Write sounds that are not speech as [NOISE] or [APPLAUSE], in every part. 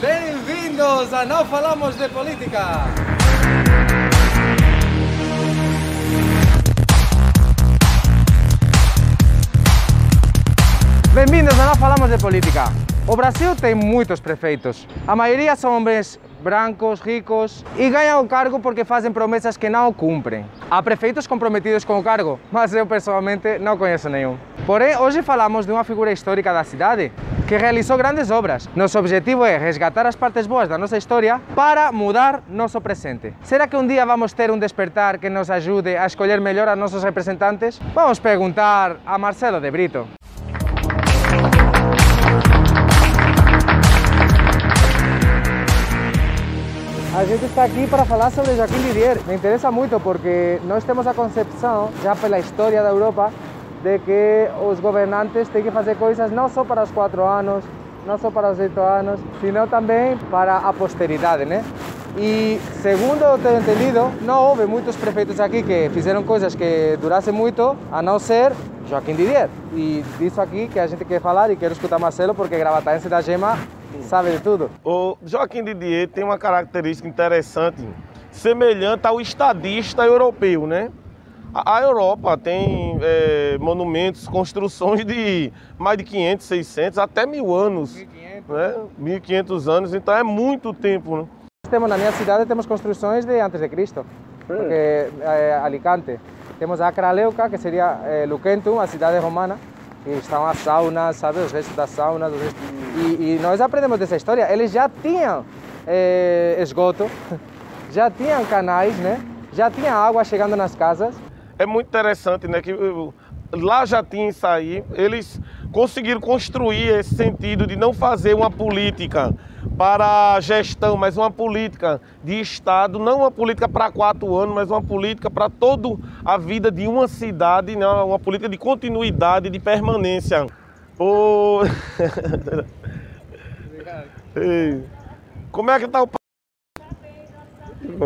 Bem-vindos a Não Falamos de Política! Bem-vindos a Não Falamos de Política! O Brasil tem muitos prefeitos. A maioria são homens brancos, ricos e ganham o cargo porque fazem promessas que não cumprem. Há prefeitos comprometidos com o cargo, mas eu pessoalmente não conheço nenhum. Porém, hoje falamos de uma figura histórica da cidade que realizou grandes obras. Nosso objetivo é resgatar as partes boas da nossa história para mudar nosso presente. Será que um dia vamos ter um despertar que nos ajude a escolher melhor a nossos representantes? Vamos perguntar a Marcelo de Brito. A gente está aqui para falar sobre Joaquim Didier. Me interessa muito porque nós temos a concepção, já pela história da Europa, de que os governantes têm que fazer coisas não só para os quatro anos, não só para os oito anos, sino também para a posteridade, né? E segundo eu tenho entendido, não houve muitos prefeitos aqui que fizeram coisas que durassem muito, a não ser Joaquim Didier. E disso aqui que a gente quer falar e quero escutar Marcelo, porque Gravataense da Gema sabe de tudo. O Joaquim Didier tem uma característica interessante, semelhante ao estadista europeu, né? A Europa tem é, monumentos, construções de mais de 500, 600, até mil anos. 1500. Né? 1500 anos, então é muito tempo. Né? Temos na minha cidade temos construções de antes de Cristo, porque é, Alicante. Temos a Acraleuca, que seria é, Luquentum, a cidade romana, e estão as saunas, sabe, os restos das saunas. Restos... E, e, nós aprendemos dessa história. Eles já tinham é, esgoto, [LAUGHS] já tinham canais, né? Já tinha água chegando nas casas. É muito interessante, né? Que lá já tinha isso aí. Eles conseguiram construir esse sentido de não fazer uma política para a gestão, mas uma política de Estado, não uma política para quatro anos, mas uma política para toda a vida de uma cidade, né? uma política de continuidade, de permanência. [LAUGHS] O... Como é que está o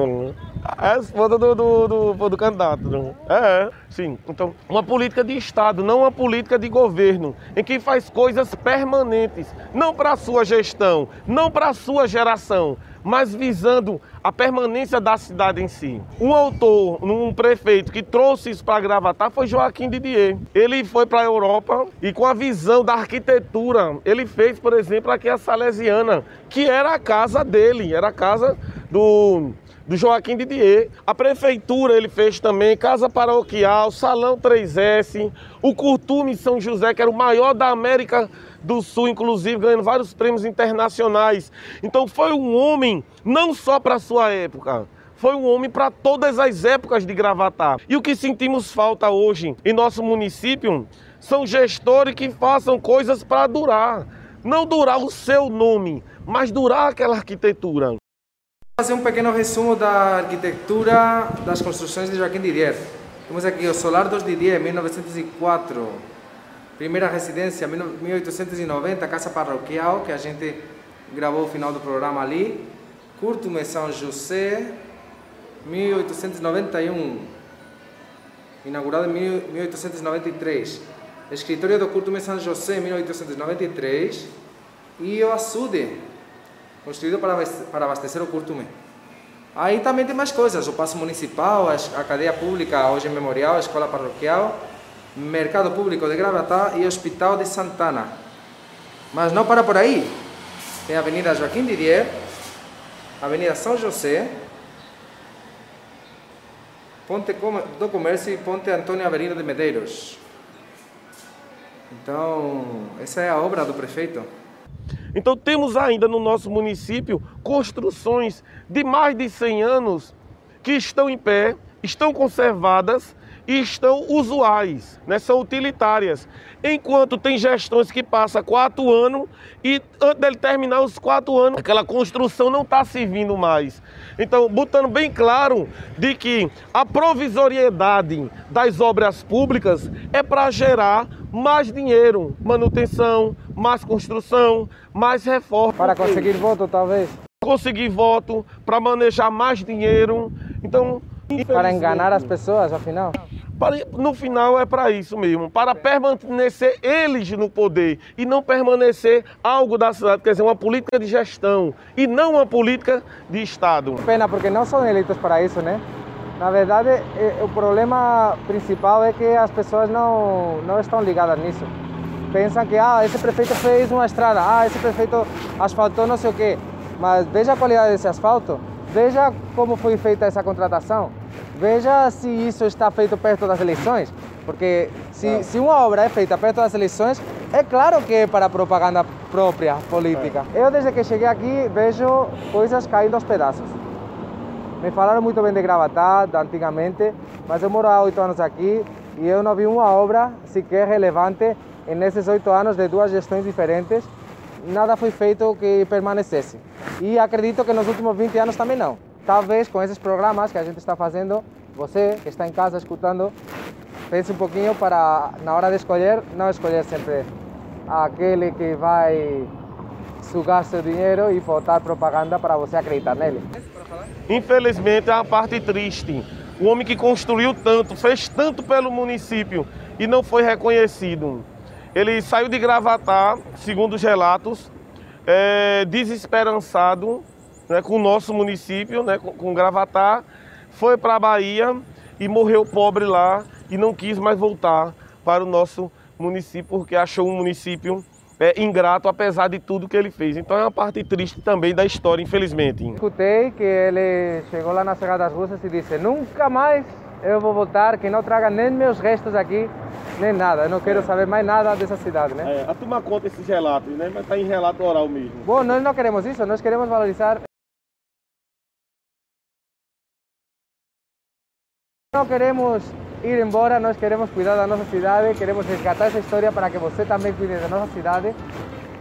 é a esposa do, do, do, do candidato. Né? É, sim. Então, uma política de Estado, não uma política de governo, em que faz coisas permanentes, não para a sua gestão, não para a sua geração, mas visando a permanência da cidade em si. Um autor, um prefeito que trouxe isso para Gravatar foi Joaquim Didier. Ele foi para a Europa e com a visão da arquitetura, ele fez, por exemplo, aqui a Salesiana, que era a casa dele, era a casa do do Joaquim Didier. A prefeitura ele fez também casa paroquial, salão 3S, o Curtume São José, que era o maior da América do Sul, inclusive ganhando vários prêmios internacionais. Então foi um homem não só para sua época, foi um homem para todas as épocas de Gravatar. E o que sentimos falta hoje em nosso município são gestores que façam coisas para durar. Não durar o seu nome, mas durar aquela arquitetura fazer um pequeno resumo da arquitetura das construções de Joaquim Didier. Temos aqui o Solar dos Didier, 1904. Primeira residência, 1890, Casa Parroquial, que a gente gravou o final do programa ali. Curtume São José, 1891. Inaugurado em 1893. Escritório do Curtume São José, 1893. E o açude, construído para, abastecer o Curtume. Aí também tem mais coisas, o Paço Municipal, a cadeia pública, hoje memorial, a escola parroquial, mercado público de Gravatá e Hospital de Santana. Mas não para por aí. Tem a Avenida Joaquim Didier, Avenida São José, Ponte do Comércio e Ponte Antônio Averino de Medeiros. Então, essa é a obra do prefeito. Então temos ainda no nosso município construções de mais de 100 anos que estão em pé, estão conservadas estão usuais, né? são utilitárias. Enquanto tem gestões que passam quatro anos e antes dele terminar os quatro anos, aquela construção não está servindo mais. Então, botando bem claro de que a provisoriedade das obras públicas é para gerar mais dinheiro, manutenção, mais construção, mais reforma. Para conseguir voto, talvez? Conseguir voto, para manejar mais dinheiro. Então, para enganar as pessoas, afinal? No final é para isso mesmo, para permanecer eles no poder e não permanecer algo da cidade, quer dizer, uma política de gestão e não uma política de Estado. Pena, porque não são eleitos para isso, né? Na verdade, o problema principal é que as pessoas não, não estão ligadas nisso. Pensam que ah, esse prefeito fez uma estrada, ah, esse prefeito asfaltou não sei o quê. Mas veja a qualidade desse asfalto, veja como foi feita essa contratação, veja se isso está feito perto das eleições. Porque se, ah. se uma obra é feita perto das eleições, é claro que é para propaganda própria, política. É. Eu, desde que cheguei aqui, vejo coisas caindo aos pedaços. Me falaram muito bem de Gravatá, antigamente, mas eu moro há oito anos aqui e eu não vi uma obra sequer relevante nesses oito anos de duas gestões diferentes. Nada foi feito que permanecesse. E acredito que nos últimos 20 anos também não. Talvez com esses programas que a gente está fazendo, você que está em casa escutando, pense um pouquinho para, na hora de escolher, não escolher sempre aquele que vai sugar seu dinheiro e botar propaganda para você acreditar nele. Infelizmente é uma parte triste. O homem que construiu tanto, fez tanto pelo município e não foi reconhecido. Ele saiu de Gravatar, segundo os relatos, é, desesperançado né, com o nosso município, né, com, com Gravatar, foi para a Bahia e morreu pobre lá e não quis mais voltar para o nosso município porque achou um município é, ingrato, apesar de tudo que ele fez. Então é uma parte triste também da história, infelizmente. Escutei que ele chegou lá na Serra das Russas e disse: Nunca mais eu vou voltar, que não traga nem meus restos aqui, nem nada. Eu não quero saber mais nada dessa cidade, né? É, a turma conta esses relatos, né? Mas está em relato oral mesmo. Bom, nós não queremos isso, nós queremos valorizar. Não queremos ir embora, nós queremos cuidar da nossa cidade, queremos resgatar essa história para que você também cuide da nossa cidade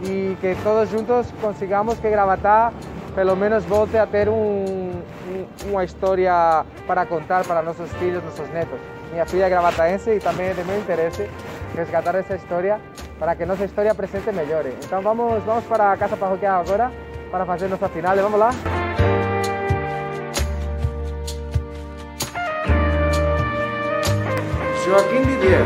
e que todos juntos consigamos que Gravatá pelo menos volte a ter um, um, uma história para contar para nossos filhos, nossos netos. Minha filha é gravataense e também é de meu interesse resgatar essa história para que nossa história presente melhore. Então vamos, vamos para a Casa Parroquial agora para fazer nossa final. Vamos lá? Joaquim Didier.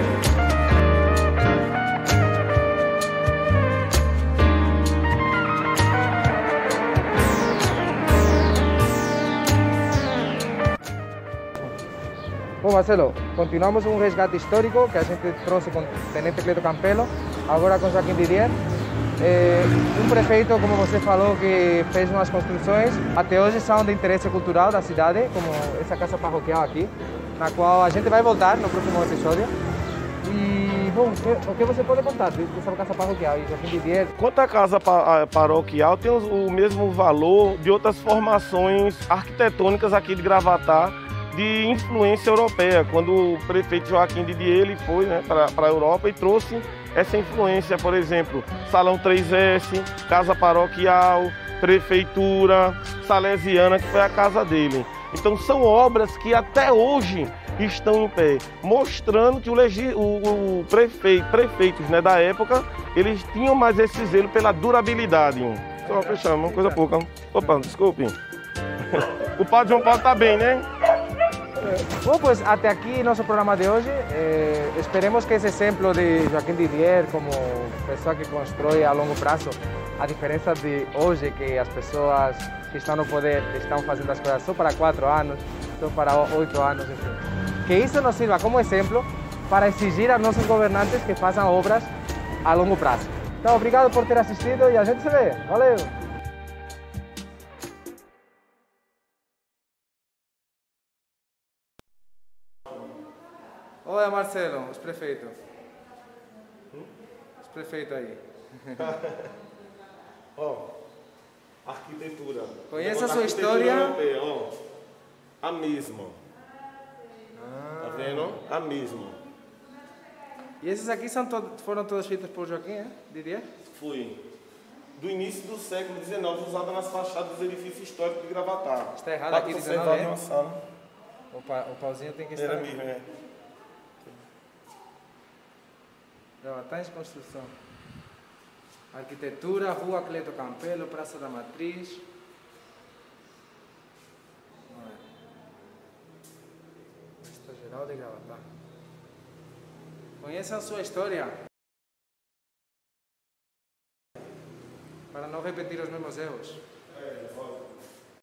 Bom, Marcelo, continuamos um resgate histórico que a gente trouxe com o Tenente Cleto Campelo, agora com Joaquim Didier. É, um prefeito, como você falou, que fez umas construções, até hoje são de interesse cultural da cidade, como essa casa parroquial aqui na qual a gente vai voltar no próximo episódio. E, bom, o que você pode contar dessa casa parroquial e Joaquim Didier? Quanto à casa paroquial, tem o mesmo valor de outras formações arquitetônicas aqui de Gravatar, de influência europeia, quando o prefeito Joaquim Didier ele foi né, para a Europa e trouxe essa influência, por exemplo, Salão 3S, Casa Paroquial, Prefeitura, Salesiana, que foi a casa dele. Então são obras que até hoje estão em pé, mostrando que o, legi, o, o prefeito, prefeitos né, da época, eles tinham mais esse zelo pela durabilidade. Só fechar, uma coisa pouca. Opa, desculpe. [LAUGHS] o padre João Paulo está bem, né? Bom, pues até aqui nosso programa de hoje. Eh, esperemos que esse exemplo de Joaquim Didier como pessoa que constrói a longo prazo, a diferença de hoje que as pessoas que estão no poder estão fazendo as coisas só para quatro anos, só para oito anos, enfim. Que isso nos sirva como exemplo para exigir a nossos governantes que façam obras a longo prazo. Então, obrigado por ter assistido e a gente se vê. Valeu! Olha, Marcelo, os prefeitos. Os prefeitos aí. [LAUGHS] Ó, oh, arquitetura. Conheça a sua história. Europeia, ó, a mesma. Ah. Tá vendo? A mesma. E esses aqui são to foram todos feitos por Joaquim, é? Diria? Fui. Do início do século XIX, usada nas fachadas dos edifícios históricos de Gravatar. Está errado aqui, 19, é? O, pa o pauzinho tem que estar... Era mesmo, é. Gravatá em construção. Arquitetura, Rua Cleto Campelo, Praça da Matriz. Vista geral de Gravatá. Conheçam sua história. Para não repetir os mesmos erros.